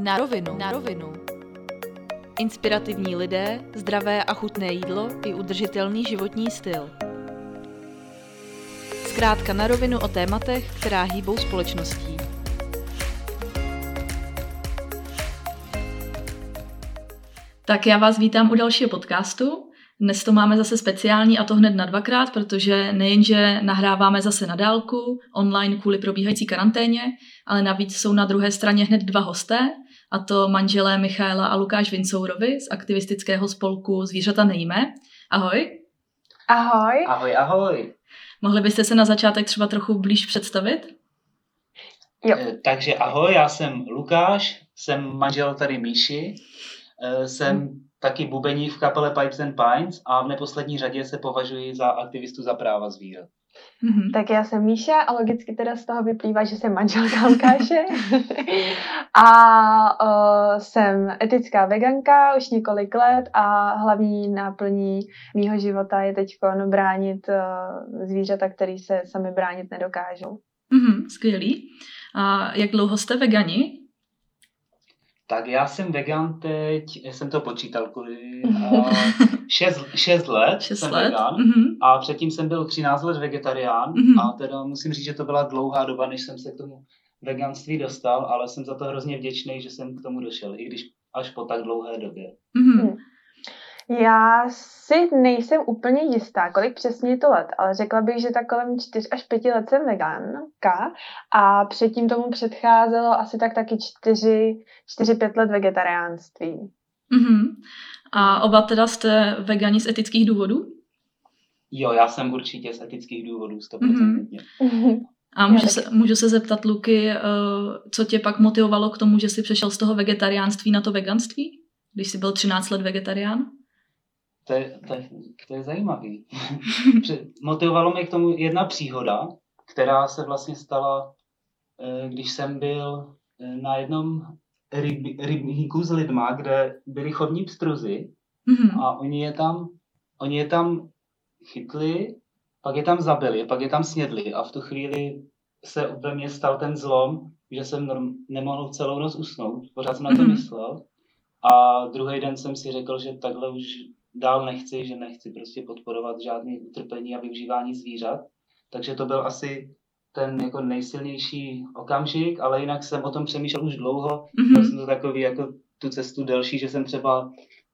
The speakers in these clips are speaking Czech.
Na rovinu. Na rovinu. Inspirativní lidé, zdravé a chutné jídlo i udržitelný životní styl. Zkrátka na rovinu o tématech, která hýbou společností. Tak já vás vítám u dalšího podcastu. Dnes to máme zase speciální a to hned na dvakrát, protože nejenže nahráváme zase na dálku, online kvůli probíhající karanténě, ale navíc jsou na druhé straně hned dva hosté, a to manželé Michaela a Lukáš Vincourovi z aktivistického spolku Zvířata nejme. Ahoj. Ahoj. Ahoj, ahoj. Mohli byste se na začátek třeba trochu blíž představit? Jo. Eh, Takže ahoj, já jsem Lukáš, jsem manžel tady Míši, eh, jsem taky bubení v kapele Pipes and Pines a v neposlední řadě se považuji za aktivistu za práva zvířat. Mhm. Tak já jsem Míša a logicky teda z toho vyplývá, že jsem manželka Lukáše. a uh, jsem etická veganka už několik let a hlavní náplní mýho života je teď bránit uh, zvířata, které se sami bránit nedokážou. Mhm, skvělý. A jak dlouho jste vegani? Tak já jsem vegan teď, jsem to počítal, kvůli, uh, 6, 6 let Šest jsem let? vegan Mhm. a předtím jsem byl 13 let vegetarián Mhm. a teda musím říct, že to byla dlouhá doba, než jsem se k tomu veganství dostal, ale jsem za to hrozně vděčný, že jsem k tomu došel, i když až po tak dlouhé době. Mhm. Já si nejsem úplně jistá, kolik přesně je to let, ale řekla bych, že tak kolem 4 až 5 let jsem veganka a předtím tomu předcházelo asi tak taky 4-5 let vegetariánství. Mhm. A oba teda jste vegani z etických důvodů? Jo, já jsem určitě z etických důvodů, stoprocentně. A můžu se, můžu se zeptat, Luky, eh, co tě pak motivovalo k tomu, že jsi přešel z toho vegetariánství na to veganství? Když jsi byl 13 let vegetarián? To je, to je, to je zajímavý. Motivovalo mě k tomu jedna příhoda, která se vlastně stala, eh, když jsem byl eh, na jednom ryb, rybníku s lidma, kde byli chodní pstruzy Mhm. a oni je tam, oni je tam chytli, pak je tam zabili, pak je tam snědli a v tu chvíli se ve mně stal ten zlom, že jsem norm, nemohl celou noc usnout, pořád jsem na to Mhm. myslel a druhý den jsem si řekl, že takhle už dál nechci, že nechci prostě podporovat žádné utrpení a využívání zvířat, takže to byl asi ten jako nejsilnější okamžik, ale jinak jsem o tom přemýšlel už dlouho, Mhm. Měl jsem to takový jako tu cestu delší, že jsem třeba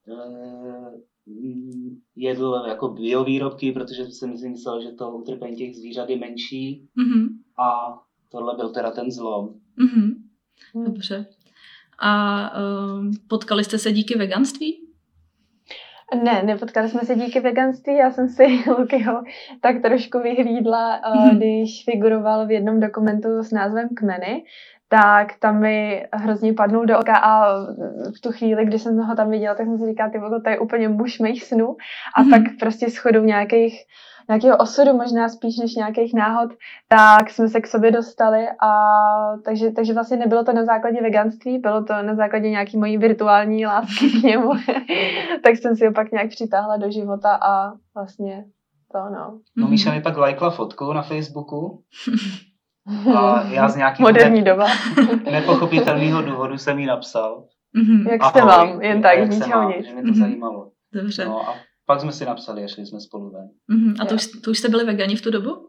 eh, jedl jako biovýrobky, protože jsem si myslel, že to utrpení těch zvířat je menší Mhm. a tohle byl teda ten zlom. Mhm. Dobře. A um, potkali jste se díky veganství? Ne, nepotkali jsme se díky veganství, já jsem si Lukyho tak trošku vyhlídla, Mhm. když figuroval v jednom dokumentu s názvem Kmeny, tak tam mi hrozně padnul do oka a v tu chvíli, kdy jsem ho tam viděla, tak jsem si říkala, ty vole, to je úplně muž mých snů a Mhm. tak prostě shodou nějakých nějakého osudu, možná spíš než nějakých náhod, tak jsme se k sobě dostali a takže, takže vlastně nebylo to na základě veganství, bylo to na základě nějaký mojí virtuální lásky k němu. tak jsem si ho pak nějak přitáhla do života a vlastně to no. No Mhm. Míša mi pak lajkla fotku na Facebooku a já z nějakého Moderní doba. nepochopitelného důvodu jsem jí napsal. Mhm. Jak se Ahoj, mám, jen tak, jak z se ničeho nic. Že mě to Mhm. zajímalo. Dobře. No a pak jsme si napsali a šli jsme spolu ven. Mhm. A to už, to už jste byli vegani v tu dobu?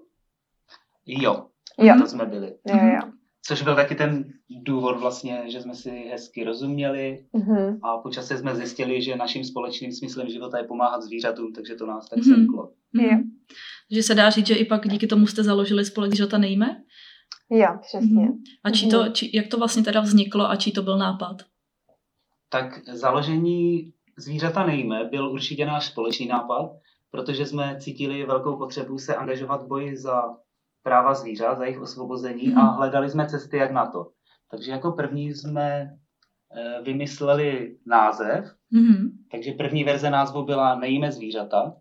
Jo, Jo, to jsme byli. jo, jo. Což byl taky ten důvod vlastně, že jsme si hezky rozuměli Mhm. a po čase jsme zjistili, že naším společným smyslem života je pomáhat zvířatům, takže to nás tak Mhm. semklo. Jo. Mhm. Takže se dá říct, že i pak díky tomu jste založili spolek Zvířata nejme? Jo, přesně. Mhm. A čí to, Mhm. či, jak to vlastně teda vzniklo a čí to byl nápad? Tak založení zvířata nejme byl určitě náš společný nápad, protože jsme cítili velkou potřebu se angažovat v boji za práva zvířat, za jejich osvobození a Mhm. hledali jsme cesty, jak na to. Takže jako první jsme eh, vymysleli název, Mhm. takže první verze názvu byla Nejíme zvířata,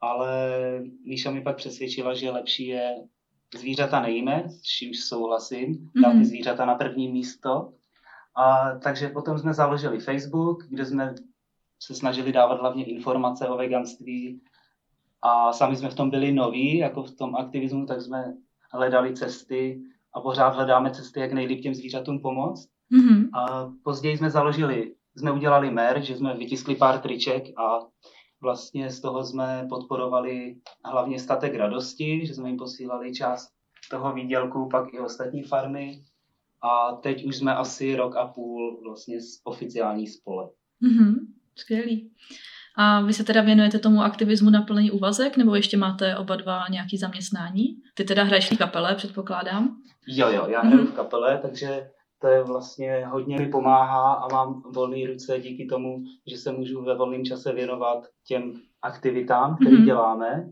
ale Míša mi pak přesvědčila, že lepší je zvířata nejíme, s čímž souhlasím, dát ty Mhm. zvířata na první místo. A, takže potom jsme založili Facebook, kde jsme se snažili dávat hlavně informace o veganství a sami jsme v tom byli noví, jako v tom aktivismu, tak jsme hledali cesty a pořád hledáme cesty, jak nejlíp těm zvířatům pomoct. Mm-hmm. A později jsme založili, jsme udělali mer, že jsme vytiskli pár triček a vlastně z toho jsme podporovali hlavně statek radosti, že jsme jim posílali část toho výdělku, pak i ostatní farmy. A teď už jsme asi rok a půl vlastně z oficiální spole. Mm-hmm. Skvělý. A vy se teda věnujete tomu aktivismu na plný úvazek, nebo ještě máte oba dva nějaký zaměstnání? Ty teda hraješ v kapele, předpokládám. Jo, jo, já hraju v kapele, takže to je vlastně hodně mi pomáhá a mám volné ruce díky tomu, že se můžu ve volném čase věnovat těm aktivitám, které mm-hmm. děláme.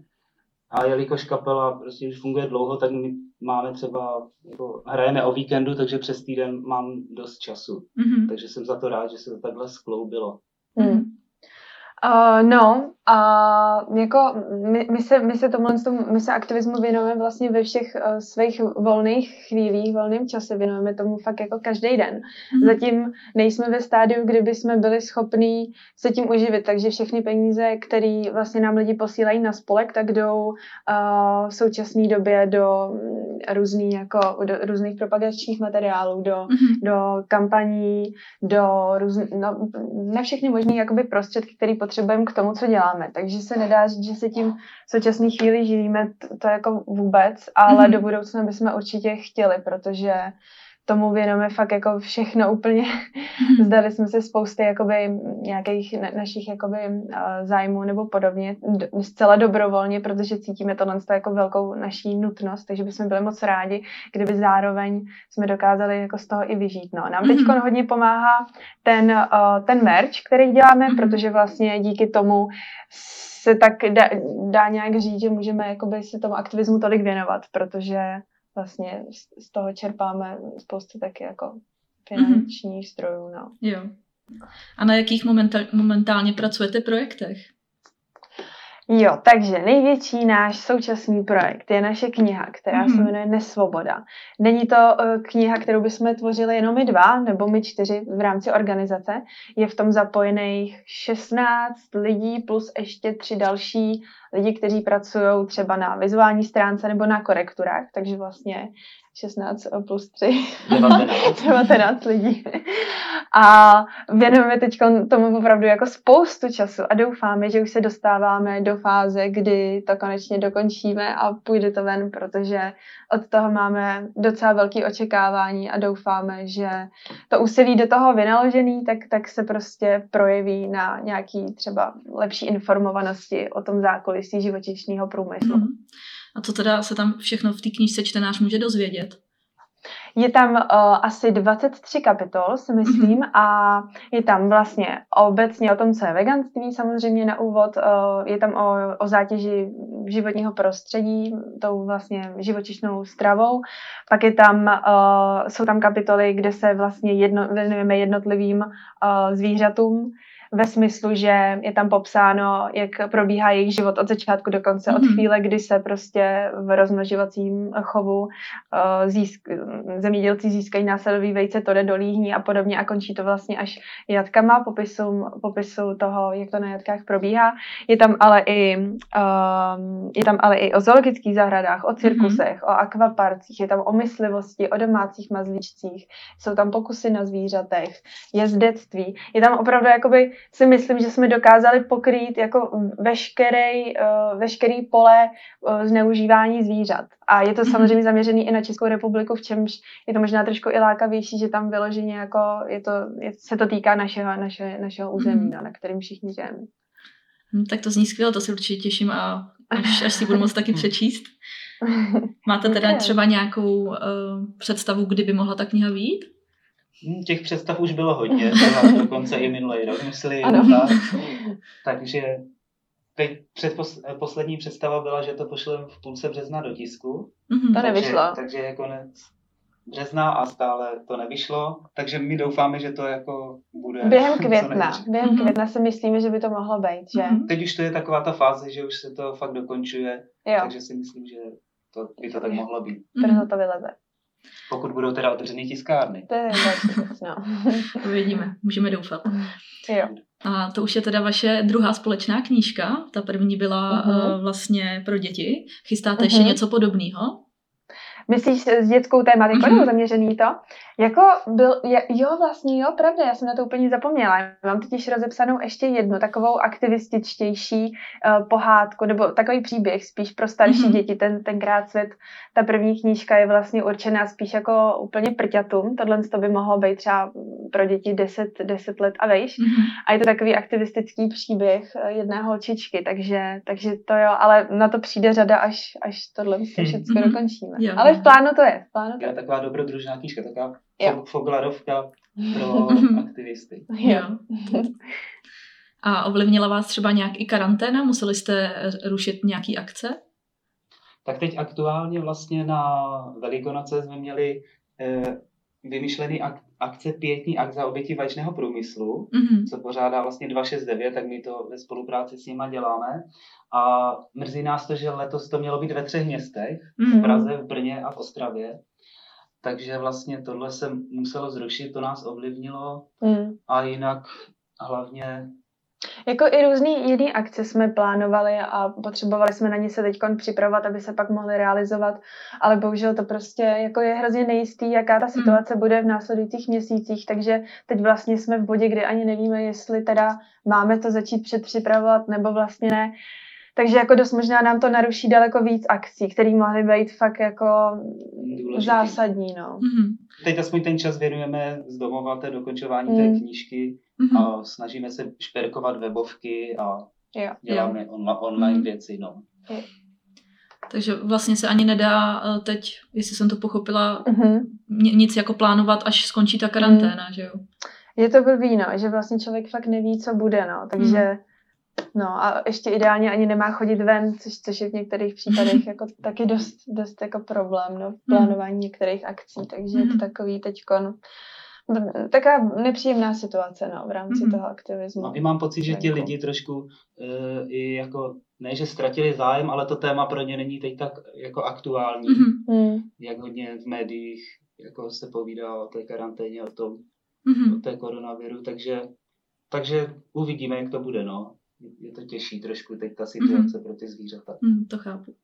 A jelikož kapela prostě už funguje dlouho, tak my máme třeba, jako, hrajeme o víkendu, takže přes týden mám dost času. Mm-hmm. Takže jsem za to rád, že se to takhle skloubilo. Mm. Uh, no, a jako my, my, se, my se tomhle, my se aktivismu věnujeme vlastně ve všech uh, svých volných chvílích, volném čase, věnujeme tomu fakt jako každý den. Mm-hmm. Zatím nejsme ve stádiu, kdyby jsme byli schopní se tím uživit, takže všechny peníze, které vlastně nám lidi posílají na spolek, tak jdou uh, v současné době do různý, jako, do různých propagačních materiálů, do, mm-hmm. do kampaní, do různých, no, na všechny možné jakoby prostředky, které potřebujeme k tomu, co děláme. Takže se nedá říct, že se tím v současné chvíli živíme, to, to jako vůbec, ale mm-hmm. do budoucna bychom určitě chtěli, protože tomu věnujeme fakt jako všechno úplně. Mm-hmm. Zdali jsme se spousty jakoby nějakých na, našich jakoby uh, zájmů nebo podobně zcela dobrovolně, protože cítíme tohle jako velkou naší nutnost, takže bychom byli moc rádi, kdyby zároveň jsme dokázali jako z toho i vyžít. No. Nám teď hodně pomáhá ten, uh, ten merch, který děláme, mm-hmm. protože vlastně díky tomu se tak dá, dá nějak říct, že můžeme jakoby se tomu aktivismu tolik věnovat, protože vlastně z toho čerpáme spoustu taky jako finančních mm-hmm. zdrojů. No. Jo. A na jakých momentál, momentálně pracujete projektech? Jo, takže největší náš současný projekt je naše kniha, která mm-hmm. se jmenuje Nesvoboda. Není to uh, kniha, kterou bychom tvořili jenom my dva, nebo my čtyři v rámci organizace. Je v tom zapojených 16 lidí plus ještě tři další lidi, kteří pracují třeba na vizuální stránce nebo na korekturách, takže vlastně 16 plus 3, 19, 19 lidí. A věnujeme teď tomu opravdu jako spoustu času a doufáme, že už se dostáváme do fáze, kdy to konečně dokončíme a půjde to ven, protože od toho máme docela velké očekávání a doufáme, že to úsilí do toho vynaložený, tak, tak se prostě projeví na nějaký třeba lepší informovanosti o tom zákulisí živočišného průmyslu. Mm. A co teda se tam všechno v té knížce čtenář může dozvědět? Je tam uh, asi 23 kapitol, si myslím, mm-hmm. a je tam vlastně obecně o tom, co je veganství, samozřejmě na úvod. Uh, je tam o, o zátěži životního prostředí, tou vlastně živočišnou stravou. Pak je tam, uh, jsou tam kapitoly, kde se vlastně jedno, věnujeme jednotlivým uh, zvířatům, ve smyslu, že je tam popsáno, jak probíhá jejich život od začátku do konce, mm-hmm. od mhm. chvíle, kdy se prostě v rozmnožovacím chovu uh, získ, zemědělci získají následový vejce, to jde do líhní a podobně a končí to vlastně až jatkama, popisu, popisu toho, jak to na jatkách probíhá. Je tam ale i, uh, je tam ale i o zoologických zahradách, o cirkusech, mm-hmm. o akvaparcích, je tam o myslivosti, o domácích mazlíčcích, jsou tam pokusy na zvířatech, jezdectví. Je tam opravdu jakoby si myslím, že jsme dokázali pokrýt jako veškerý, uh, veškerý pole uh, zneužívání zvířat. A je to mhm. samozřejmě zaměřený i na Českou republiku, v čemž je to možná trošku i lákavější, že tam vyloženě jako je to, je, se to týká našeho, naše, našeho území, mm. no, na kterým všichni žijeme. Hmm, tak to zní skvěle, to si určitě těším a až, až si budu moct taky přečíst. Máte teda třeba nějakou uh, představu, kdy by mohla ta kniha výjít? Hm, těch představ už bylo hodně, dokonce i minulý rok, myslím. Tak. Takže teď předpos, poslední představa byla, že to pošleme v půlce března do tisku. Mm-hmm. To nevyšlo. Takže, je konec března a stále to nevyšlo, takže my doufáme, že to jako bude... Během května, během mm-hmm. května si myslíme, že by to mohlo být, že? Mm-hmm. Teď už to je taková ta fáze, že už se to fakt dokončuje, jo. takže si myslím, že to by to tak mohlo být. Brzo to vyleze. Pokud budou teda otevřený tiskárny. To je no. Uvidíme, můžeme doufat. Jo. A to už je teda vaše druhá společná knížka. Ta první byla uh-huh. uh, vlastně pro děti. Chystáte uh-huh. ještě něco podobného? Myslíš s dětskou tématikou mm-hmm. nebo zaměřený to? Jako byl, je, jo, vlastně jo, pravda, já jsem na to úplně zapomněla. Mám totiž rozepsanou ještě jednu takovou aktivističtější uh, pohádku, nebo takový příběh spíš pro starší mm-hmm. děti. Ten, tenkrát svět, ta první knížka je vlastně určená spíš jako úplně prťatům. Tohle to by mohlo být třeba pro děti 10, 10 let a vejš. Mm-hmm. A je to takový aktivistický příběh eh, jedné holčičky, takže, takže to jo, ale na to přijde řada, až, až tohle všechno mm-hmm. dokončíme. Jo. Ale v plánu to je. V plánu to je. taková dobrodružná knížka, taková jo. foglarovka pro aktivisty. Jo. A ovlivnila vás třeba nějak i karanténa? Museli jste rušit nějaký akce? Tak teď aktuálně vlastně na Velikonoce jsme měli eh, vymyšlený ak- akce pětní akt za oběti vaječného průmyslu, mm-hmm. co pořádá vlastně 269, tak my to ve spolupráci s nima děláme. A mrzí nás to, že letos to mělo být ve třech městech, mm-hmm. v Praze, v Brně a v Ostravě. Takže vlastně tohle se muselo zrušit, to nás ovlivnilo. Mm. A jinak hlavně jako i různý jiný akce jsme plánovali a potřebovali jsme na ně se teď připravovat, aby se pak mohly realizovat, ale bohužel to prostě jako je hrozně nejistý, jaká ta hmm. situace bude v následujících měsících, takže teď vlastně jsme v bodě, kdy ani nevíme, jestli teda máme to začít předpřipravovat nebo vlastně ne. Takže jako dost možná nám to naruší daleko víc akcí, které mohly být fakt jako Důležitý. zásadní. No. Mm-hmm. Teď aspoň ten čas věnujeme z domova té dokončování mm. té knížky mm-hmm. a snažíme se šperkovat webovky a jo. děláme jo. On, online mm. věci. No. Jo. Takže vlastně se ani nedá eh, teď, jestli jsem to pochopila, mm-hmm. nic jako plánovat, až skončí ta karanténa, mm. že jo? Je to blbý, no, že vlastně člověk fakt neví, co bude, no, takže mm. No a ještě ideálně ani nemá chodit ven, což, což je v některých případech jako taky dost, dost jako problém, no, v plánování některých akcí, takže je to takový teďkon taková nepříjemná situace no, v rámci mm-hmm. toho aktivismu. A mám pocit, že ti lidi trošku uh, i jako, ne že ztratili zájem, ale to téma pro ně není teď tak jako aktuální, mm-hmm. jak hodně v médiích jako se povídá o té karanténě, o tom, mm-hmm. o té koronaviru, takže, takže uvidíme, jak to bude, no. Je to těžší trošku teď ta situace mm-hmm. pro ty zvířata. Mm, to chápu.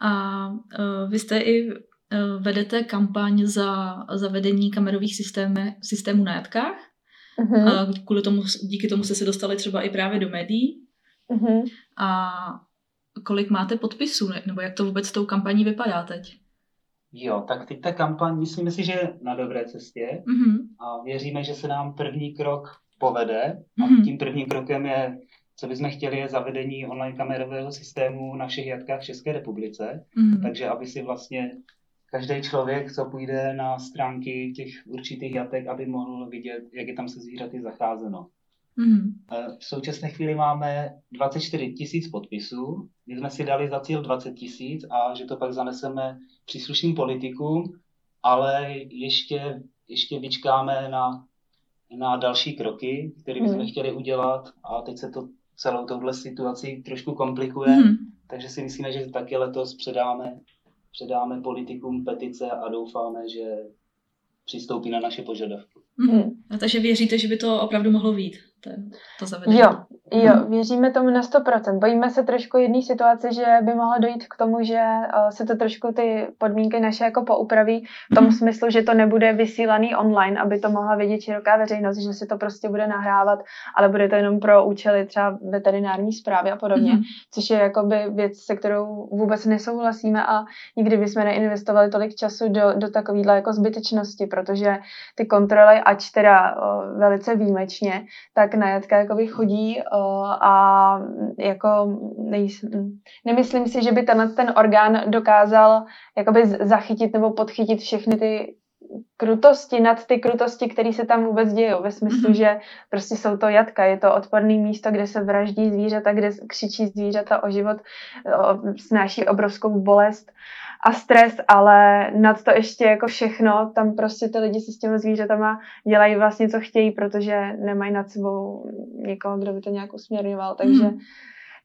A uh, vy jste i Eh, vedete kampaň za zavedení kamerových systémy, systémů na jatkách. Uh-huh. Kvůli tomu, díky tomu jste se dostali třeba i právě do médií. Uh-huh. A kolik máte podpisů, nebo jak to vůbec s tou kampaní vypadá teď? Jo, tak teď ta kampaň, myslíme si, že je na dobré cestě uh-huh. a věříme, že se nám první krok povede a uh-huh. tím prvním krokem je, co bychom chtěli, je zavedení online kamerového systému na všech jatkách v České republice, uh-huh. takže aby si vlastně každý člověk, co půjde na stránky těch určitých jatek, aby mohl vidět, jak je tam se zvířaty zacházeno. Mm. V současné chvíli máme 24 tisíc podpisů, my jsme si dali za cíl 20 tisíc a že to pak zaneseme příslušným politikům, ale ještě, ještě vyčkáme na, na další kroky, které bychom mm. chtěli udělat a teď se to celou touhle situaci trošku komplikuje, mm. takže si myslíme, že taky letos předáme předáme politikům petice a doufáme, že přistoupí na naše požadavky. Mm-hmm. A takže věříte, že by to opravdu mohlo být? To, to zavedení. Jo, jo, mhm. věříme tomu na 100%. Bojíme se trošku jedné situace, že by mohlo dojít k tomu, že uh, se to trošku ty podmínky naše jako poupraví v tom mm. smyslu, že to nebude vysílaný online, aby to mohla vidět široká veřejnost, že si to prostě bude nahrávat, ale bude to jenom pro účely třeba veterinární zprávy a podobně, mm. což je jakoby věc, se kterou vůbec nesouhlasíme a nikdy bychom neinvestovali tolik času do, do takovéhle jako zbytečnosti, protože ty kontroly, ač teda uh, velice výjimečně, tak tak na jatka jakoby chodí uh, a jako nej, nemyslím si, že by ten, ten orgán dokázal jakoby zachytit nebo podchytit všechny ty krutosti nad ty krutosti, které se tam vůbec dějou, ve smyslu, mm-hmm. že prostě jsou to jatka, je to odporné místo, kde se vraždí zvířata, kde křičí zvířata o život, o, snáší obrovskou bolest a stres, ale nad to ještě jako všechno, tam prostě ty lidi si s těmi zvířatama dělají vlastně, co chtějí, protože nemají nad sebou někoho, kdo by to nějak usměrňoval, takže mm.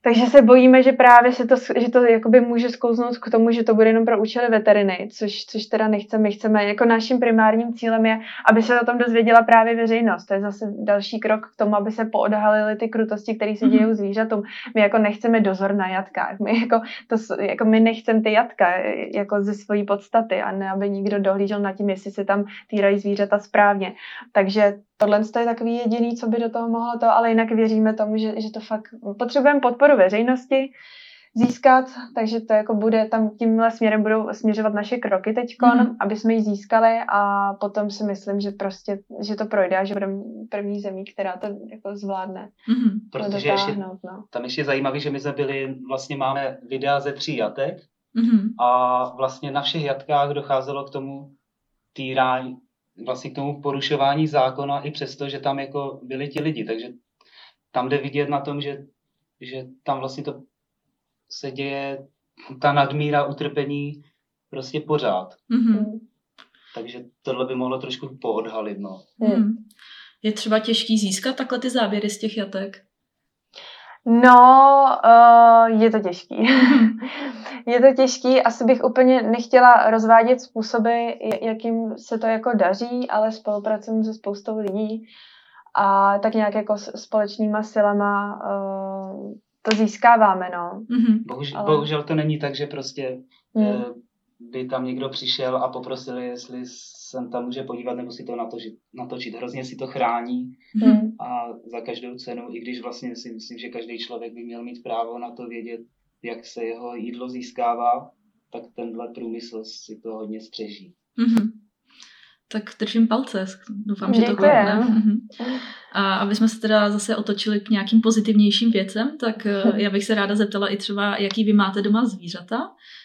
Takže se bojíme, že právě se to, že to jakoby může sklouznout k tomu, že to bude jenom pro účely veteriny, což, což teda nechceme. Chceme, jako naším primárním cílem je, aby se o tom dozvěděla právě veřejnost. To je zase další krok k tomu, aby se poodhalily ty krutosti, které se dějí zvířatům. My jako nechceme dozor na jatkách. My, jako, to, jako my nechceme ty jatka jako ze své podstaty a ne, aby nikdo dohlížel na tím, jestli se tam týrají zvířata správně. Takže tohle je takový jediný, co by do toho mohlo to, ale jinak věříme tomu, že, že to fakt potřebujeme podporu veřejnosti získat, takže to jako bude tam tímhle směrem budou směřovat naše kroky teď, mm. aby jsme ji získali a potom si myslím, že prostě, že to projde a že budeme první zemí, která to jako zvládne. Mm. Protože ještě, no. tam ještě zajímavé, že my jsme byli, vlastně máme videa ze tří jatek mm. a vlastně na všech jatkách docházelo k tomu týrání, vlastně k tomu porušování zákona i přesto, že tam jako byli ti lidi, takže tam jde vidět na tom, že, že tam vlastně to se děje, ta nadmíra utrpení prostě pořád. Mm-hmm. Takže tohle by mohlo trošku poodhalit, no. Mm. Je třeba těžký získat takhle ty záběry z těch jatek? No, uh, je to těžký. je to těžký, asi bych úplně nechtěla rozvádět způsoby, jakým se to jako daří, ale spolupracuji se spoustou lidí a tak nějak jako společnýma silama uh, to získáváme, no. Mm-hmm. Bohužel, ale... bohužel to není tak, že prostě mm. by tam někdo přišel a poprosil, jestli jsem tam může podívat nebo si to natočit. natočit. Hrozně si to chrání mm. a za každou cenu, i když vlastně si myslím, že každý člověk by měl mít právo na to vědět, jak se jeho jídlo získává, tak tenhle průmysl si to hodně střeží. Mm-hmm. Tak držím palce, doufám, že to klapne. Mhm. A aby jsme se teda zase otočili k nějakým pozitivnějším věcem, tak eh, já bych se ráda zeptala i třeba, jaký vy máte doma zvířata,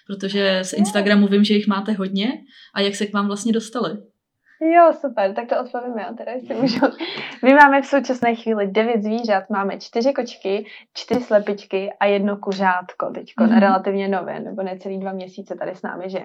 protože z Instagramu vím, že jich máte hodně a jak se k vám vlastně dostali. Jo, super, tak to odpovím já teda, jestli můžu. My máme v současné chvíli devět zvířat, máme čtyři kočky, čtyři slepičky a jedno kuřátko, teď mm-hmm. relativně nové, nebo necelý dva měsíce tady s námi, že?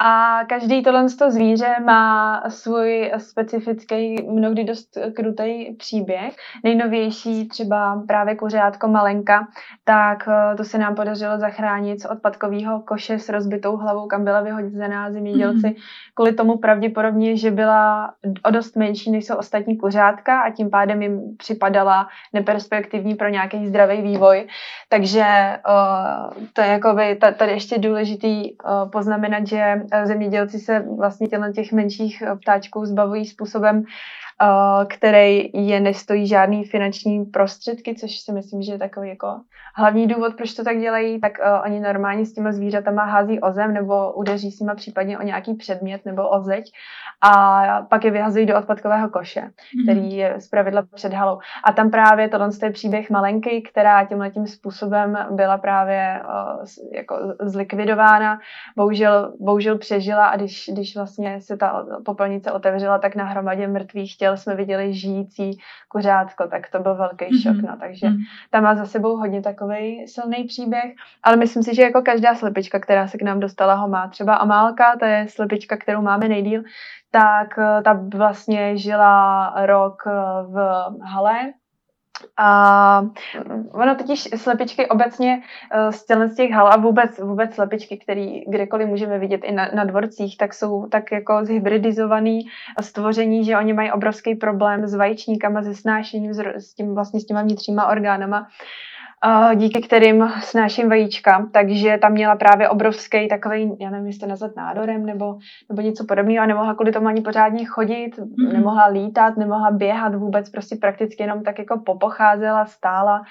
A každý tohle zvíře má svůj specifický, mnohdy dost krutý příběh. Nejnovější třeba právě kuřátko Malenka, tak eh, to se nám podařilo zachránit z odpadkového koše s rozbitou hlavou, kam byla vyhozená zemědělci, mm-hmm. kvůli tomu pravděpodobně, že byla byla o dost menší, než jsou ostatní kuřátka a tím pádem jim připadala neperspektivní pro nějaký zdravý vývoj. Takže uh, to je jako by tady ještě důležitý uh, poznamenat, že zemědělci se vlastně těch menších ptáčků zbavují způsobem, Eh, který je nestojí žádný finanční prostředky, což si myslím, že je takový jako hlavní důvod, proč to tak dělají, tak uh, oni normálně s těma zvířatama hází o zem nebo udeří s nima případně o nějaký předmět nebo o zeď a pak je vyhazují do odpadkového koše, mm-hmm. který je zpravidla před halou. A tam právě tohle je příběh malenky, která tímhle tím způsobem byla právě jako zlikvidována. Bohužel, bohužel přežila a když, když vlastně se ta popelnice otevřela, tak na hromadě mrtvých těl jsme viděli žijící kuřátko, tak to byl velký mm-hmm. šok. No. Takže mm-hmm. tam má za sebou hodně takový silný příběh, ale myslím si, že jako každá slepička, která se k nám dostala, ho má. Třeba Amálka, to je slepička, kterou máme nejdíl, tak eh, ta vlastně žila rok eh, v hale. A ono totiž slepičky obecně eh, z z těch hal a vůbec, vůbec slepičky, které kdekoliv můžeme vidět i na, na dvorcích, tak jsou tak jako zhybridizovaný stvoření, že oni mají obrovský problém s vajíčníkama, se snášením, s tím vlastně s těma vnitřníma orgánama díky kterým snáším vajíčka, takže tam měla právě obrovský takový, já nevím, jestli to nazvat nádorem nebo, nebo něco podobného a nemohla kvůli tomu ani pořádně chodit, mm-hmm. nemohla lítat, nemohla běhat vůbec, prostě prakticky jenom tak jako popocházela, stála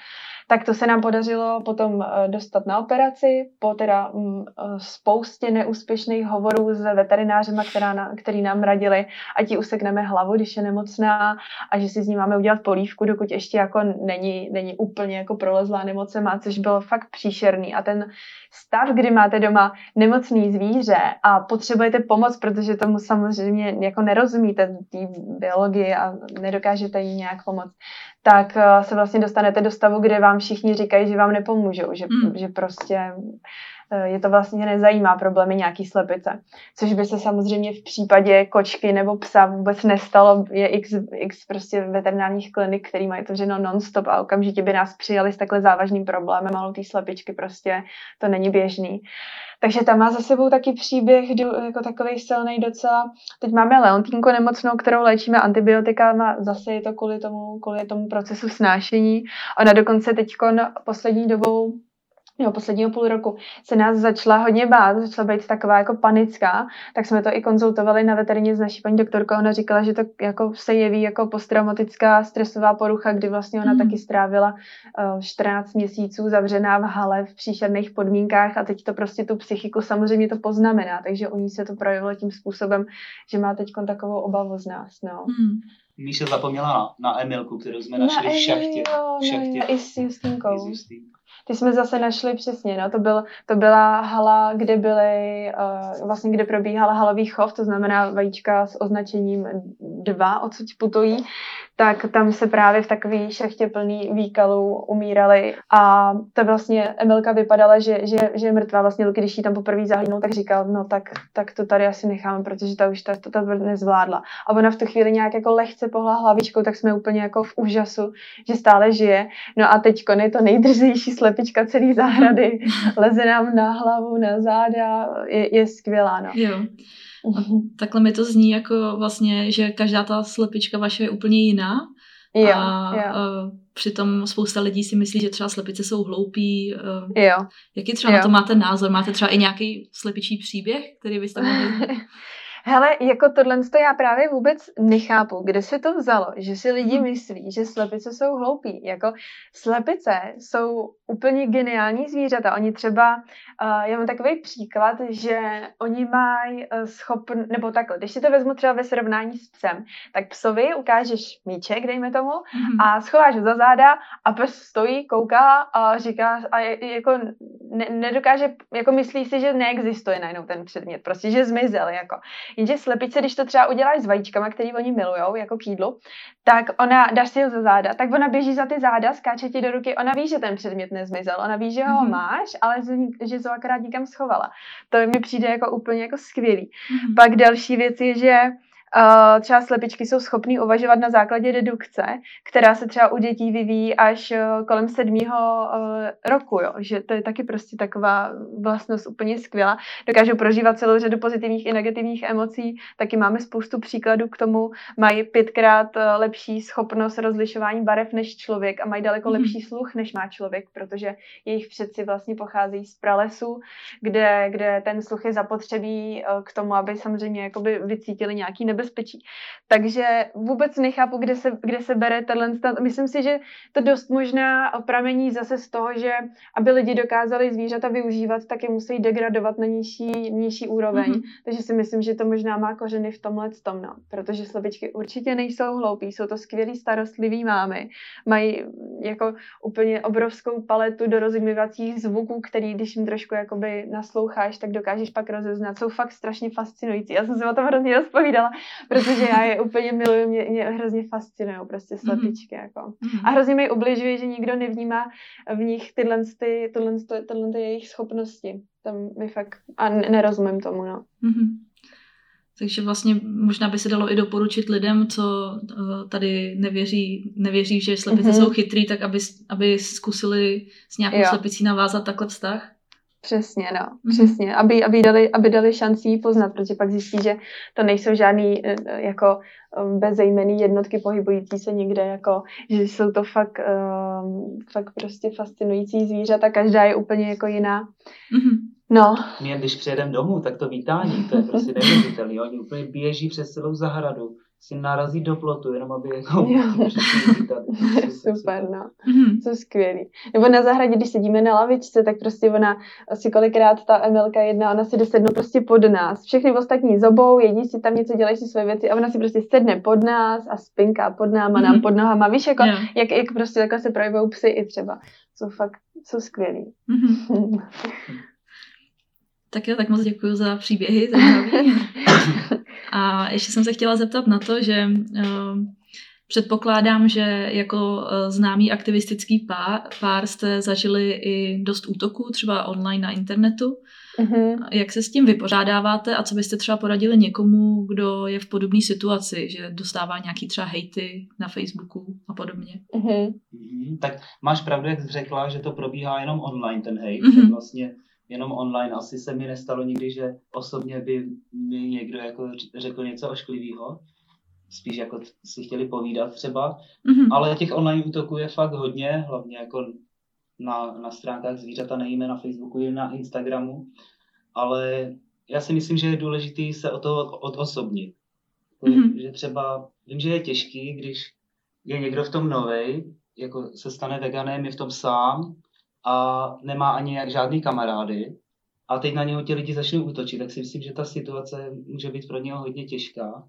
tak to se nám podařilo potom eh, dostat na operaci po teda mm, eh, spoustě neúspěšných hovorů s veterinářema, která, který nám radili, ať ji usekneme hlavu, když je nemocná a že si z ní máme udělat polívku, dokud ještě jako není, není úplně jako prolezlá nemocema, což bylo fakt příšerný. A ten stav, kdy máte doma nemocný zvíře a potřebujete pomoc, protože tomu samozřejmě jako nerozumíte té biologii a nedokážete jí nějak pomoct, tak eh, se vlastně dostanete do stavu, kde vám všichni říkají, že vám nepomůžou, že, mm. že prostě je to vlastně nezajímá problémy nějaký slepice. Což by se samozřejmě v případě kočky nebo psa vůbec nestalo. Je x, x prostě veterinárních klinik, který mají otevřeno non-stop a okamžitě by nás přijali s takhle závažným problémem, ale té slepičky prostě to není běžný. Takže tam má za sebou taky příběh jako takový silný docela. Teď máme Leontínko nemocnou, kterou léčíme antibiotikama, zase je to kvůli tomu, kvůli tomu procesu snášení. Ona dokonce teď poslední dobou jo, posledního půl roku se nás začala hodně bát, začala být taková jako panická, tak jsme to i konzultovali na veterině s naší paní doktorkou. Ona říkala, že to jako se jeví jako posttraumatická stresová porucha, kdy vlastně ona mm. taky strávila uh, eh, 14 měsíců zavřená v hale v příšerných podmínkách a teď to prostě tu psychiku samozřejmě to poznamená, takže u ní se to projevilo tím způsobem, že má teď takovou obavu z nás. No. Mm. Míša zapomněla na, na Emilku, kterou jsme našli na v šachtě. v šachtě. No, i s Justínkou. Ty jsme zase našli přesně, no, to, byl, to byla hala, kde byly, uh, vlastně kde probíhala halový chov, to znamená vajíčka s označením dva, odsud putují, tak tam se právě v takový šachtě plný výkalů umírali a to vlastně Emilka vypadala, že, že, že je mrtvá. Vlastně když ji tam poprvé zahlínul, tak říkal, no tak, tak to tady asi necháme, protože ta už ta, to ta nezvládla. A ona v tu chvíli nějak jako lehce pohla hlavičkou, tak jsme úplně jako v úžasu, že stále žije. No a teď je to nejdrzejší slepička celé zahrady, leze nám na hlavu, na záda, je, je skvělá. No. Jo. A takhle mi to zní jako vlastně, že každá ta slepička vaše je úplně jiná. Jo, a, jo. a přitom spousta lidí si myslí, že třeba slepice jsou hloupí. Jo. Jaký třeba jo. na to máte názor? Máte třeba i nějaký slepičí příběh, který byste mohli Hele, jako tohle to já právě vůbec nechápu, kde se to vzalo, že si lidi hmm. myslí, že slepice jsou hloupí. Jako slepice jsou úplně geniální zvířata. Oni třeba, uh, já mám takový příklad, že oni mají uh, schopn, nebo takhle, když si to vezmu třeba ve srovnání s psem, tak psovi ukážeš míček, dejme tomu, mm-hmm. a schováš ho za záda a pes stojí, kouká a říká, a je, jako ne, nedokáže, jako myslí si, že neexistuje najednou ten předmět, prostě, že zmizel, jako. Jenže slepice, když to třeba uděláš s vajíčkama, který oni milujou, jako k jídlu, tak ona, dáš si ho za záda, tak ona běží za ty záda, skáče ti do ruky, ona ví, že ten předmět nezmizel, ona ví, že ho mm-hmm. máš, ale že to akorát nikam schovala. To mi přijde jako úplně jako skvělý. Mm-hmm. Pak další věc je, že třeba slepičky jsou schopný uvažovat na základě dedukce, která se třeba u dětí vyvíjí až uh, kolem sedmého uh, roku, jo? že to je taky prostě taková vlastnost úplně skvělá. Dokážou prožívat celou řadu pozitivních i negativních emocí, taky máme spoustu příkladů k tomu, mají pětkrát uh, lepší schopnost rozlišování barev než člověk a mají daleko mm. lepší sluch než má člověk, protože jejich předci vlastně pocházejí z pralesu, kde, kde ten sluch je zapotřebí k tomu, aby samozřejmě jakoby vycítili nějaký nebe nebezpečí. Takže vůbec nechápu, kde se, kde se bere tenhle stát. Myslím si, že to dost možná pramení zase z toho, že aby lidi dokázali zvířata využívat, tak je musí degradovat na nižší, nižší úroveň. Mm-hmm. Takže si myslím, že to možná má kořeny v tomhle tom, no. Protože slepičky určitě nejsou hloupí, jsou to skvělí starostlivý mámy. Mají jako úplně obrovskou paletu dorozumívacích zvuků, který, když jim trošku jakoby nasloucháš, tak dokážeš pak rozeznat. Jsou fakt strašně fascinující. Já jsem si o tom hrozně rozpovídala, protože já je úplně miluju, mě, mě hrozně fascinují prostě mhm. slepičky. Mm-hmm. Jako. Mm-hmm. A hrozně mi ubližuje, že nikdo nevnímá v nich tyhle, ty, tyhle, tyhle, tyhle ty jejich schopnosti. Tam mi fakt, a nerozumím tomu, no. Mm-hmm. Takže vlastně možná by se dalo i doporučit lidem, co eh, tady nevěří, nevěří že slepice mm-hmm. jsou chytrý, tak aby, aby zkusili s nějakou jo. slepicí navázat takhle vztah. Přesně, no, mm-hmm. přesně, aby, aby, dali, aby dali šanci jí poznat, protože pak zjistí, že to nejsou žádný eh, jako eh, bezejmený jednotky pohybující se někde, jako, že jsou to fakt, um, fakt prostě fascinující zvířata, každá je úplně jako jiná. Mm-hmm. No. My když přijedeme domů, tak to vítání, to je prostě neuvěřitelné. Oni úplně běží přes celou zahradu si narazí do plotu, jenom aby jako Super, no. Mm-hmm. Jsou skvělý. Nebo na zahradě, když sedíme na lavičce, tak prostě ona asi kolikrát ta Emilka jedna, ona si jde sednout prostě pod nás. Všechny ostatní zobou, jedí si tam něco, dělají si své věci a ona si prostě sedne pod nás a spinká pod náma, mm-hmm. nám pod nohama. Víš, jako, yeah. jak, jak prostě takhle se projevují psy i třeba. Jsou fakt, jsou skvělí. Mm-hmm. tak jo, tak moc děkuji za příběhy, A ještě jsem se chtěla zeptat na to, že uh, Předpokládám, že jako eh, známý aktivistický pár, pár jste zažili i dost útoků, třeba online na internetu. Mm-hmm. Jak se s tím vypořádáváte a co byste třeba poradili někomu, kdo je v podobné situaci, že dostává nějaký třeba hejty na Facebooku a podobně? Mm-hmm. Tak máš pravdu, jak jsi řekla, že to probíhá jenom online ten hejt. Mm-hmm. Vlastně jenom online. Asi se mi nestalo nikdy, že osobně by mi někdo jako řekl něco ošklivého. Spíš jako si chtěli povídat třeba. Mm-hmm. Ale těch online útoků je fakt hodně, hlavně jako na, na stránkách zvířata nejíme na Facebooku i na Instagramu. Ale já si myslím, že je důležité se o to odosobnit. Mm-hmm. Že třeba, vím, že je těžký, když je někdo v tom novej, jako se stane veganem, je v tom sám, a nemá ani jak žádný kamarády a teď na něho ti lidi začnou útočit, tak si myslím, že ta situace může být pro něho hodně těžká,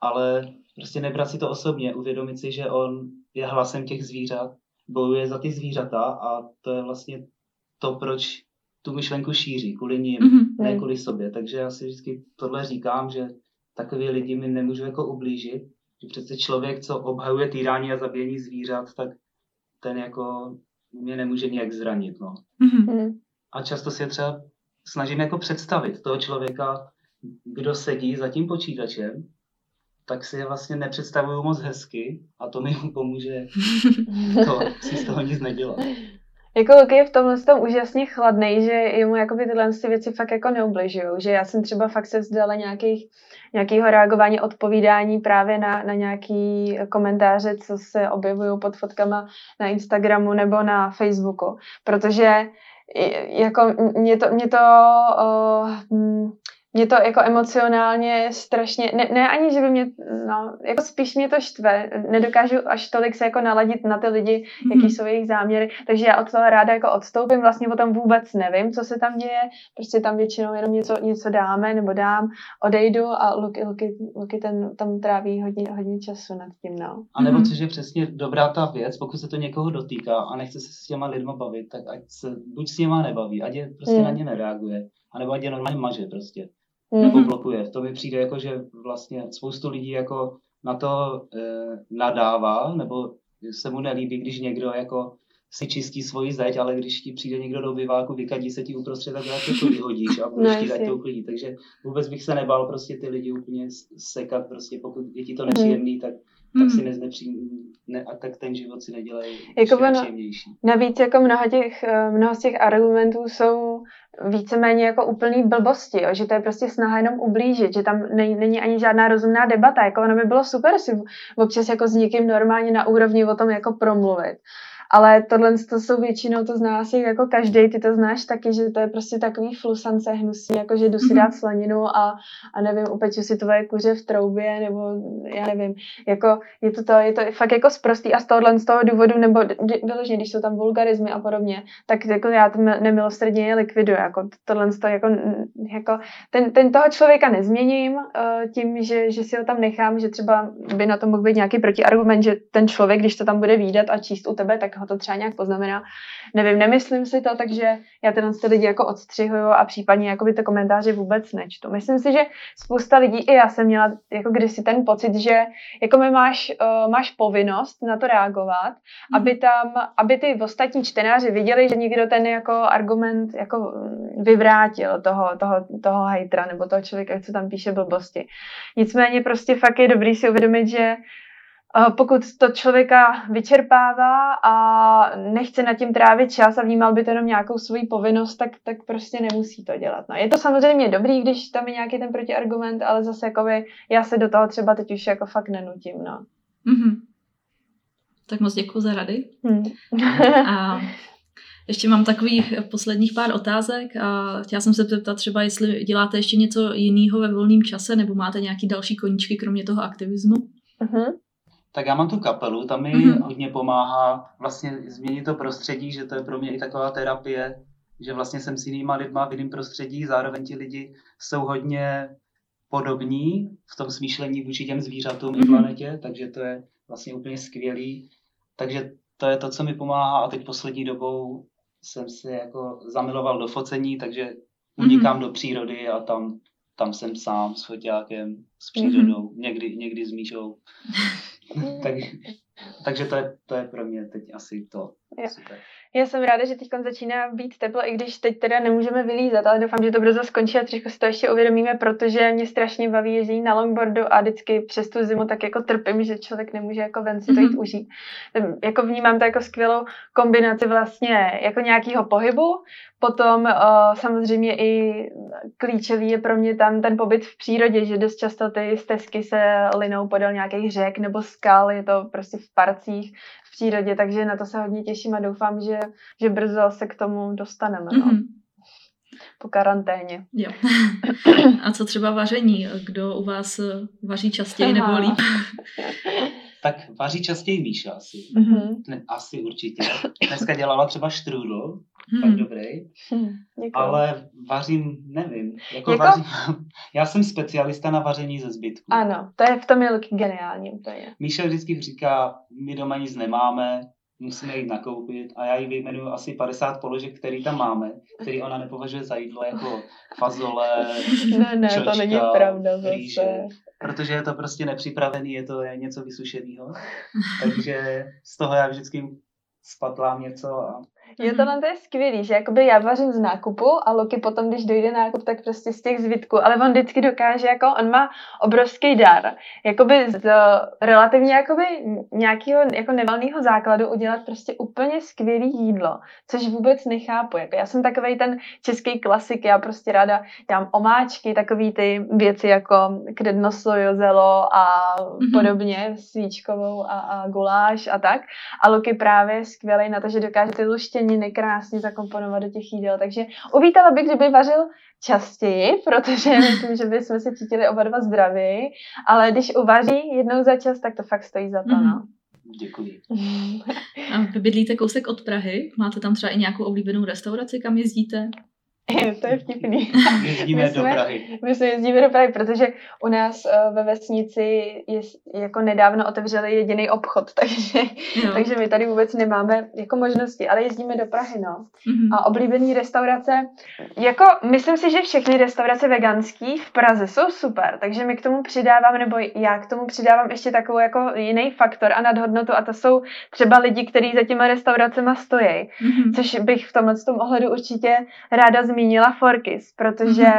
ale prostě nebrat si to osobně, uvědomit si, že on je hlasem těch zvířat, bojuje za ty zvířata a to je vlastně to, proč tu myšlenku šíří, kvůli ním, mm-hmm. ne kvůli sobě. Takže já si vždycky tohle říkám, že takový lidi mi nemůžu jako ublížit, že přece člověk, co obhajuje týrání a zabíjení zvířat, tak ten jako mě nemůže nějak zranit. No. Mm-hmm. A často si je třeba snažím jako představit toho člověka, kdo sedí za tím počítačem, tak si je vlastně nepředstavuju moc hezky a to mi pomůže to si z toho nic nedělat. Jako Luky je v tomhle tom úžasně chladný, že jemu jakoby tyhle ty věci fakt jako neubližují. Že já jsem třeba fakt se vzdala nějakých, nějakého reagování, odpovídání právě na, na nějaký komentáře, co se objevují pod fotkama na Instagramu nebo na Facebooku. Protože jako mě to, mě to uh, mě to jako emocionálně strašně, ne, ne ani, že by mě, no, jako spíš mě to štve, nedokážu až tolik se jako naladit na ty lidi, mm-hmm. jaký jsou jejich záměry, takže já od toho ráda jako odstoupím, vlastně o tom vůbec nevím, co se tam děje, prostě tam většinou jenom něco, něco dáme, nebo dám, odejdu a Luky, Luky, Luky ten tam tráví hodně, hodně času nad tím, no. A nebo mm-hmm. což je přesně dobrá ta věc, pokud se to někoho dotýká a nechce se s těma lidma bavit, tak ať se buď s něma nebaví, ať je prostě mm. na ně nereaguje, anebo ať je normálně maže prostě mm-hmm. nebo blokuje. To mi přijde jako, že vlastně spoustu lidí jako na to e, nadává, nebo se mu nelíbí, když někdo jako si čistí svoji zeď, ale když ti přijde někdo do biváku, vykadí se ti uprostřed, tak to vyhodíš a budeš no, chtít, to uklidí. Takže vůbec bych se nebal prostě ty lidi úplně sekat, prostě pokud je ti to nepříjemný, tak tak si hmm. neznepří, ne, a tak ten život si nedělají jako no, příjemnější. Navíc jako mnoho, těch, eh, mnoho z těch argumentů jsou víceméně jako úplný blbosti, jo? že to je prostě snaha jenom ublížit, že tam není, není ani žádná rozumná debata, jako ono by bylo super si občas jako s někým normálně na úrovni o tom jako promluvit ale tohle to jsou většinou, to zná asi jako každý, ty to znáš taky, že to je prostě takový flusance hnusný, jako že jdu si mhm. dát slaninu a, a nevím, upeču si tvoje kuře v troubě, nebo já nevím, jako je to to, je to fakt jako sprostý a z tohohle z toho důvodu, nebo vyloženě, když jsou tam vulgarizmy a podobně, tak jako já to nemilostrdně je likviduju, jako tohle to jako, jako ten, ten toho člověka nezměním uh, tím, že, že si ho tam nechám, že třeba by na to mohl být nějaký protiargument, že ten člověk, když to tam bude výdat a číst u tebe, tak ho to třeba nějak poznamená. Nevím, nemyslím si to, takže já tyhle ty lidi jako odstřihuju a případně jako by ty komentáře vůbec nečtu. Myslím si, že spousta lidí, i já jsem měla jako kdysi ten pocit, že jako mi máš, uh, máš povinnost na to reagovat, mm. aby tam, aby ty ostatní čtenáři viděli, že někdo ten jako argument jako vyvrátil toho, toho, toho hejtra nebo toho člověka, co tam píše blbosti. Nicméně prostě fakt je dobrý si uvědomit, že pokud to člověka vyčerpává a nechce nad tím trávit čas a vnímal by to jenom nějakou svoji povinnost, tak, tak prostě nemusí to dělat. No. Je to samozřejmě dobrý, když tam je nějaký ten protiargument, ale zase jakoby, já se do toho třeba teď už jako fakt nenutím. No. Mm-hmm. Tak moc děkuji za rady. Hmm. a ještě mám takových posledních pár otázek a chtěla jsem se zeptat třeba, jestli děláte ještě něco jiného ve volném čase nebo máte nějaký další koníčky kromě toho aktivismu. Uh-huh tak já mám tu kapelu, tam mi mm-hmm. hodně pomáhá vlastně změnit to prostředí, že to je pro mě i taková terapie, že vlastně jsem s jinýma lidma v jiném prostředí, zároveň ti lidi jsou hodně podobní v tom smýšlení vůči těm zvířatům mm-hmm. i planetě, takže to je vlastně úplně skvělý. Takže to je to, co mi pomáhá a teď poslední dobou jsem se jako zamiloval do focení, takže unikám mm-hmm. do přírody a tam, tam jsem sám s foťákem, s přírodou, mm-hmm. někdy, někdy s Míšou. takže, takže to je, to je pro mě teď asi to. Jo. Super. Já jsem ráda, že teď začíná být teplo, i když teď teda nemůžeme vylízat, ale doufám, že to brzo skončí a trošku si to ještě uvědomíme, protože mě strašně baví jezdí na longboardu a vždycky přes tu zimu tak jako trpím, že člověk nemůže jako ven si to jít Mhm. užít. Jako vnímám to jako skvělou kombinaci vlastně jako nějakého pohybu, potom uh, samozřejmě i klíčový je pro mě tam ten pobyt v přírodě, že dost často ty stezky se linou podél nějakých řek nebo skal, je to prostě v parcích, v přírodě, takže na to se hodně těším a doufám, že, že brzo se k tomu dostaneme no, Mhm. po karanténě. Jo. A co třeba vaření? Kdo u vás vaří častěji nebo Aha. líp? Tak vaří častěji Míša asi. Mhm. Ne, asi určitě. Dneska dělala třeba štrůdl, Hmm. tak dobrý. Hm, Děkuji. Ale vařím, nevím. Jako, Jako- Vařím, já jsem specialista na vaření ze zbytku. Ano, to je v tom je geniální úplně. Míša vždycky říká, my doma nic nemáme, musíme jít nakoupit a já jí vyjmenuju asi 50 položek, které tam máme, které ona nepovažuje za jídlo, jako fazole, Ne, ne, to čočka, není pravda zase. rýže, protože je to prostě nepřipravený, je to něco vysušeného. Takže z toho já vždycky spatlám něco a Jo, Mhm. tohle to je skvělý, že jakoby já vařím z nákupu a Loki potom, když dojde nákup, tak prostě z těch zbytků, ale on vždycky dokáže, jako on má obrovský dar, jakoby z relativně jakoby nějakého jako nevalného základu udělat prostě úplně skvělý jídlo, což vůbec nechápu. Jako já jsem takový ten český klasik, já prostě ráda dělám omáčky, takový ty věci jako kredno sojozelo a Mhm. podobně, svíčkovou a, a guláš a tak. A Luky právě skvělý na to, že dokáže ty luštěniny krásně zakomponovat do těch jídel. Takže uvítala bych, kdyby vařil častěji, protože myslím, že bychom se cítili oba dva zdraví, ale když uvaří jednou za čas, tak to fakt stojí za to. No. děkuji. A vy bydlíte kousek od Prahy? Máte tam třeba i nějakou oblíbenou restauraci, kam jezdíte? to je vtipný. Jezdíme My do jsme- Prahy. My se jezdíme do Prahy, protože u nás eh, ve vesnici je, jako nedávno otevřeli jediný obchod, takže, Jo. takže my tady vůbec nemáme jako možnosti, ale jezdíme do Prahy, no. Mhm. A oblíbený restaurace, jako myslím si, že všechny restaurace veganský v Praze jsou super, takže my k tomu přidávám, nebo já k tomu přidávám ještě takovou jako jiný faktor a nadhodnotu a to jsou třeba lidi, kteří za těma restauracema stojí. Mhm. Což bych v tomhle tom ohledu určitě ráda zmínila Forkis, protože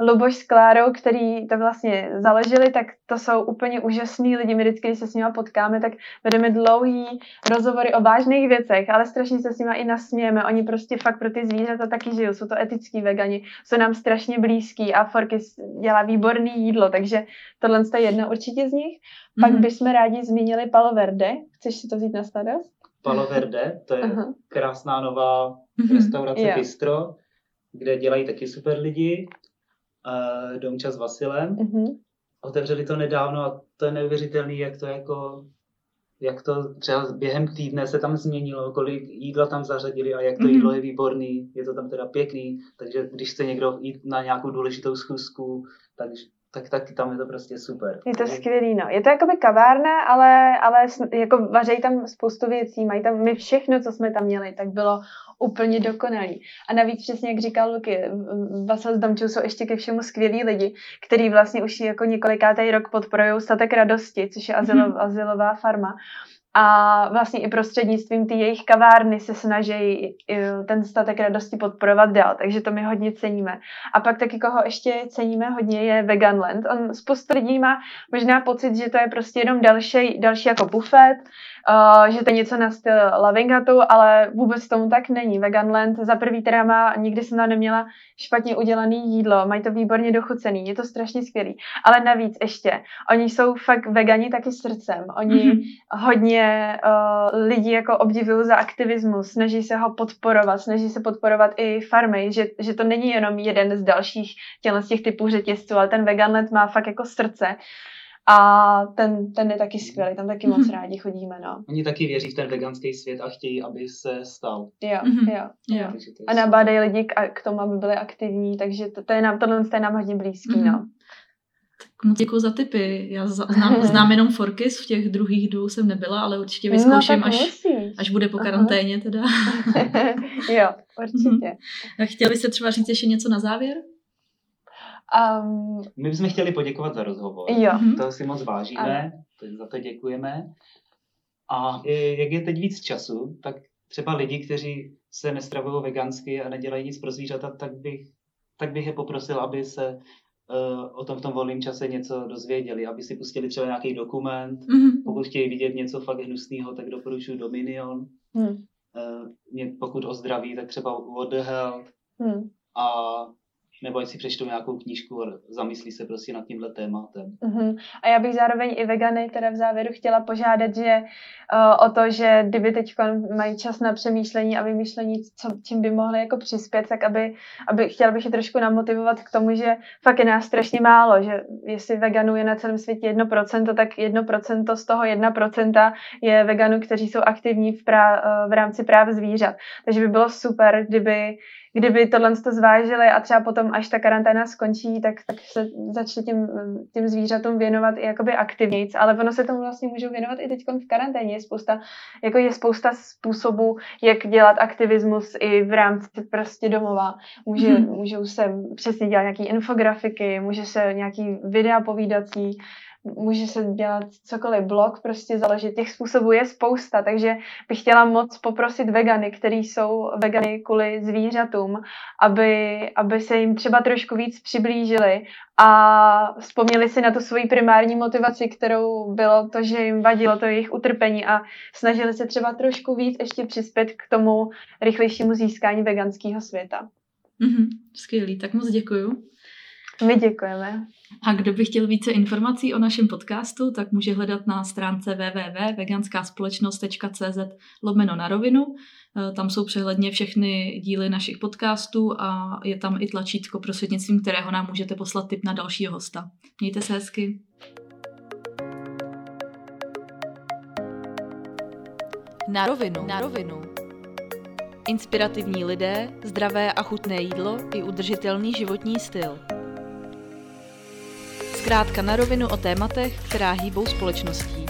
Luboš s Klárou, který to vlastně založili, tak to jsou úplně úžasní lidi. My vždycky, když se s nimi potkáme, tak vedeme dlouhý rozhovory o vážných věcech, ale strašně se s nimi i nasmějeme. Oni prostě fakt pro ty zvířata taky žijou, jsou to etický vegani, jsou nám strašně blízký a Forkis dělá výborný jídlo, takže tohle je jedna určitě z nich. Pak Mhm. bychom rádi zmínili Palo Verde. Chceš si to vzít na starost? Palo Verde, to je Aha. krásná nová Mhm. restaurace Jo. Bistro, kde dělají taky super lidi. Uh, Domča s Vasilem. Mhm. Otevřeli to nedávno a to je neuvěřitelný, jak to jako jak to třeba během týdne se tam změnilo, kolik jídla tam zařadili a jak to Mhm. jídlo je výborný, je to tam teda pěkný, takže když chce někdo jít na nějakou důležitou schůzku, tak, tak, tak tam je to prostě super. Je to skvělý, no. Je to jakoby kavárna, ale, ale jako vařejí tam spoustu věcí, mají tam, my všechno, co jsme tam měli, tak bylo úplně dokonalý. A navíc přesně, jak říkal Luky, Vasal s Domčou jsou ještě ke všemu skvělí lidi, který vlastně už jako několikátý rok podporují Statek radosti, což je azylo, Mhm. azylová farma. A vlastně i prostřednictvím té jejich kavárny se snaží i ten statek radosti podporovat dál, takže to my hodně ceníme. A pak taky, koho ještě ceníme hodně, je Veganland. On spoustu lidí má možná pocit, že to je prostě jenom další, další jako bufet, uh, že to je něco na styl Loving Hutu, ale vůbec tomu tak není. Veganland za prvý teda má, nikdy jsem tam neměla špatně udělaný jídlo, mají to výborně dochucený, je to strašně skvělý. Ale navíc ještě, oni jsou fakt vegani taky srdcem. Oni Mhm. hodně uh, lidi jako obdivují za aktivismus, snaží se ho podporovat, snaží se podporovat i farmy, že, že to není jenom jeden z dalších těchto z těch typů řetězců, ale ten Veganland má fakt jako srdce. A ten, ten je taky skvělý, tam taky moc Mhm. rádi chodíme, no. Oni taky věří v ten veganský svět a chtějí, aby se stal. Jo, Mhm. jo. Jo. A nabádají lidi k, k tomu, aby byli aktivní, takže to, to je nám, tohle je nám hodně blízký, Mhm. no. Moc děkuji za tipy. Já znám, znám jenom Forkis, v těch druhých dvou jsem nebyla, ale určitě vyzkouším, no, až, musíš. až bude po Aha. karanténě teda. jo, určitě. A chtěl byste třeba říct ještě něco na závěr? Um, My bychom chtěli poděkovat za rozhovor. jo. Mhm. To si moc vážíme, to, za to děkujeme. A jak je teď víc času, tak třeba lidi, kteří se nestravují vegansky a nedělají nic pro zvířata, tak bych, tak bych je poprosil, aby se o tom v tom volném čase něco dozvěděli, aby si pustili třeba nějaký dokument. Mhm. Pokud chtějí vidět něco fakt hnusného, tak doporučuji Dominion. Mě- pokud o zdraví, tak třeba What the Health. Hm. A nebo ať si přečtou nějakou knížku a zamyslí se prostě nad tímhle tématem. Mhm. A já bych zároveň i vegany teda v závěru chtěla požádat, že uh, o to, že kdyby teď mají čas na přemýšlení a vymýšlení, co, čím by mohli jako přispět, tak aby, aby chtěla bych je trošku namotivovat k tomu, že fakt je nás strašně málo, že jestli veganů je na celém světě 1%, tak 1% z toho 1% je veganů, kteří jsou aktivní v, prá, uh, v rámci práv zvířat. Takže by bylo super, kdyby kdyby tohle to zvážili a třeba potom, až ta karanténa skončí, tak, tak se začne těm, těm zvířatům věnovat i jakoby aktivnějc, ale ono se tomu vlastně můžou věnovat i teď v karanténě. Je spousta, jako je spousta způsobů, jak dělat aktivismus i v rámci prostě domova. Může, hmm. Můžou se přesně dělat nějaký infografiky, může se nějaký videa povídací, může se dělat cokoliv, blog prostě založit. Těch způsobů je spousta, takže bych chtěla moc poprosit vegany, kteří jsou vegany kvůli zvířatům, aby, aby se jim třeba trošku víc přiblížili a vzpomněli si na tu svoji primární motivaci, kterou bylo to, že jim vadilo to jejich utrpení a snažili se třeba trošku víc ještě přispět k tomu rychlejšímu získání veganského světa. Mhm. Skvělý, tak moc děkuju. My děkujeme. A kdo by chtěl více informací o našem podcastu, tak může hledat na stránce www.veganskaspolečnost.cz lomeno na rovinu. Eh, Tam jsou přehledně všechny díly našich podcastů a je tam i tlačítko, prostřednictvím kterého nám můžete poslat tip na dalšího hosta. Mějte se hezky. Na rovinu. Na rovinu. Inspirativní lidé, zdravé a chutné jídlo i udržitelný životní styl. Zkrátka na rovinu o tématech, která hýbou společností.